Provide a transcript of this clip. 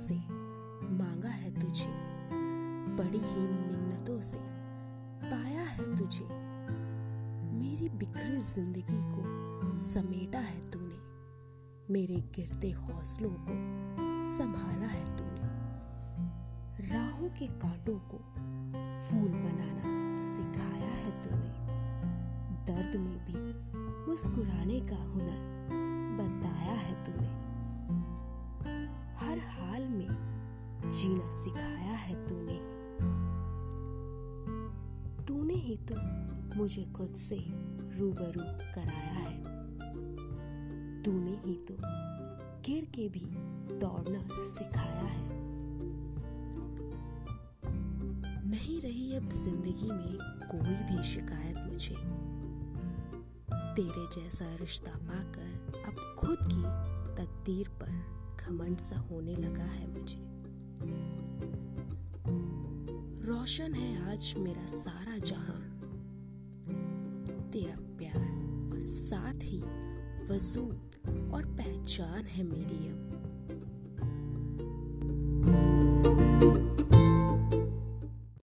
से मांगा है तुझे, बड़ी ही मिन्नतों से पाया है तुझे। मेरी बिखरी ज़िंदगी को समेटा है तूने, मेरे गिरते हौसलों को संभाला है तूने। राहों के कांटों को फूल बनाना सिखाया है तूने, दर्द में भी मुस्कुराने का हुनर हाल में जीना सिखाया है तूने। तूने ही तो मुझे खुद से रूबरू कराया है। तूने ही तो गिर के भी दौड़ना सिखाया है। नहीं रही अब ज़िंदगी में कोई भी शिकायत मुझे। तेरे जैसा रिश्ता पाकर अब खुद की तकदीर पर घमंड सा होने लगा है मुझे। रोशन है आज मेरा सारा जहाँ। तेरा प्यार और साथ ही वजूद और पहचान है मेरी अब।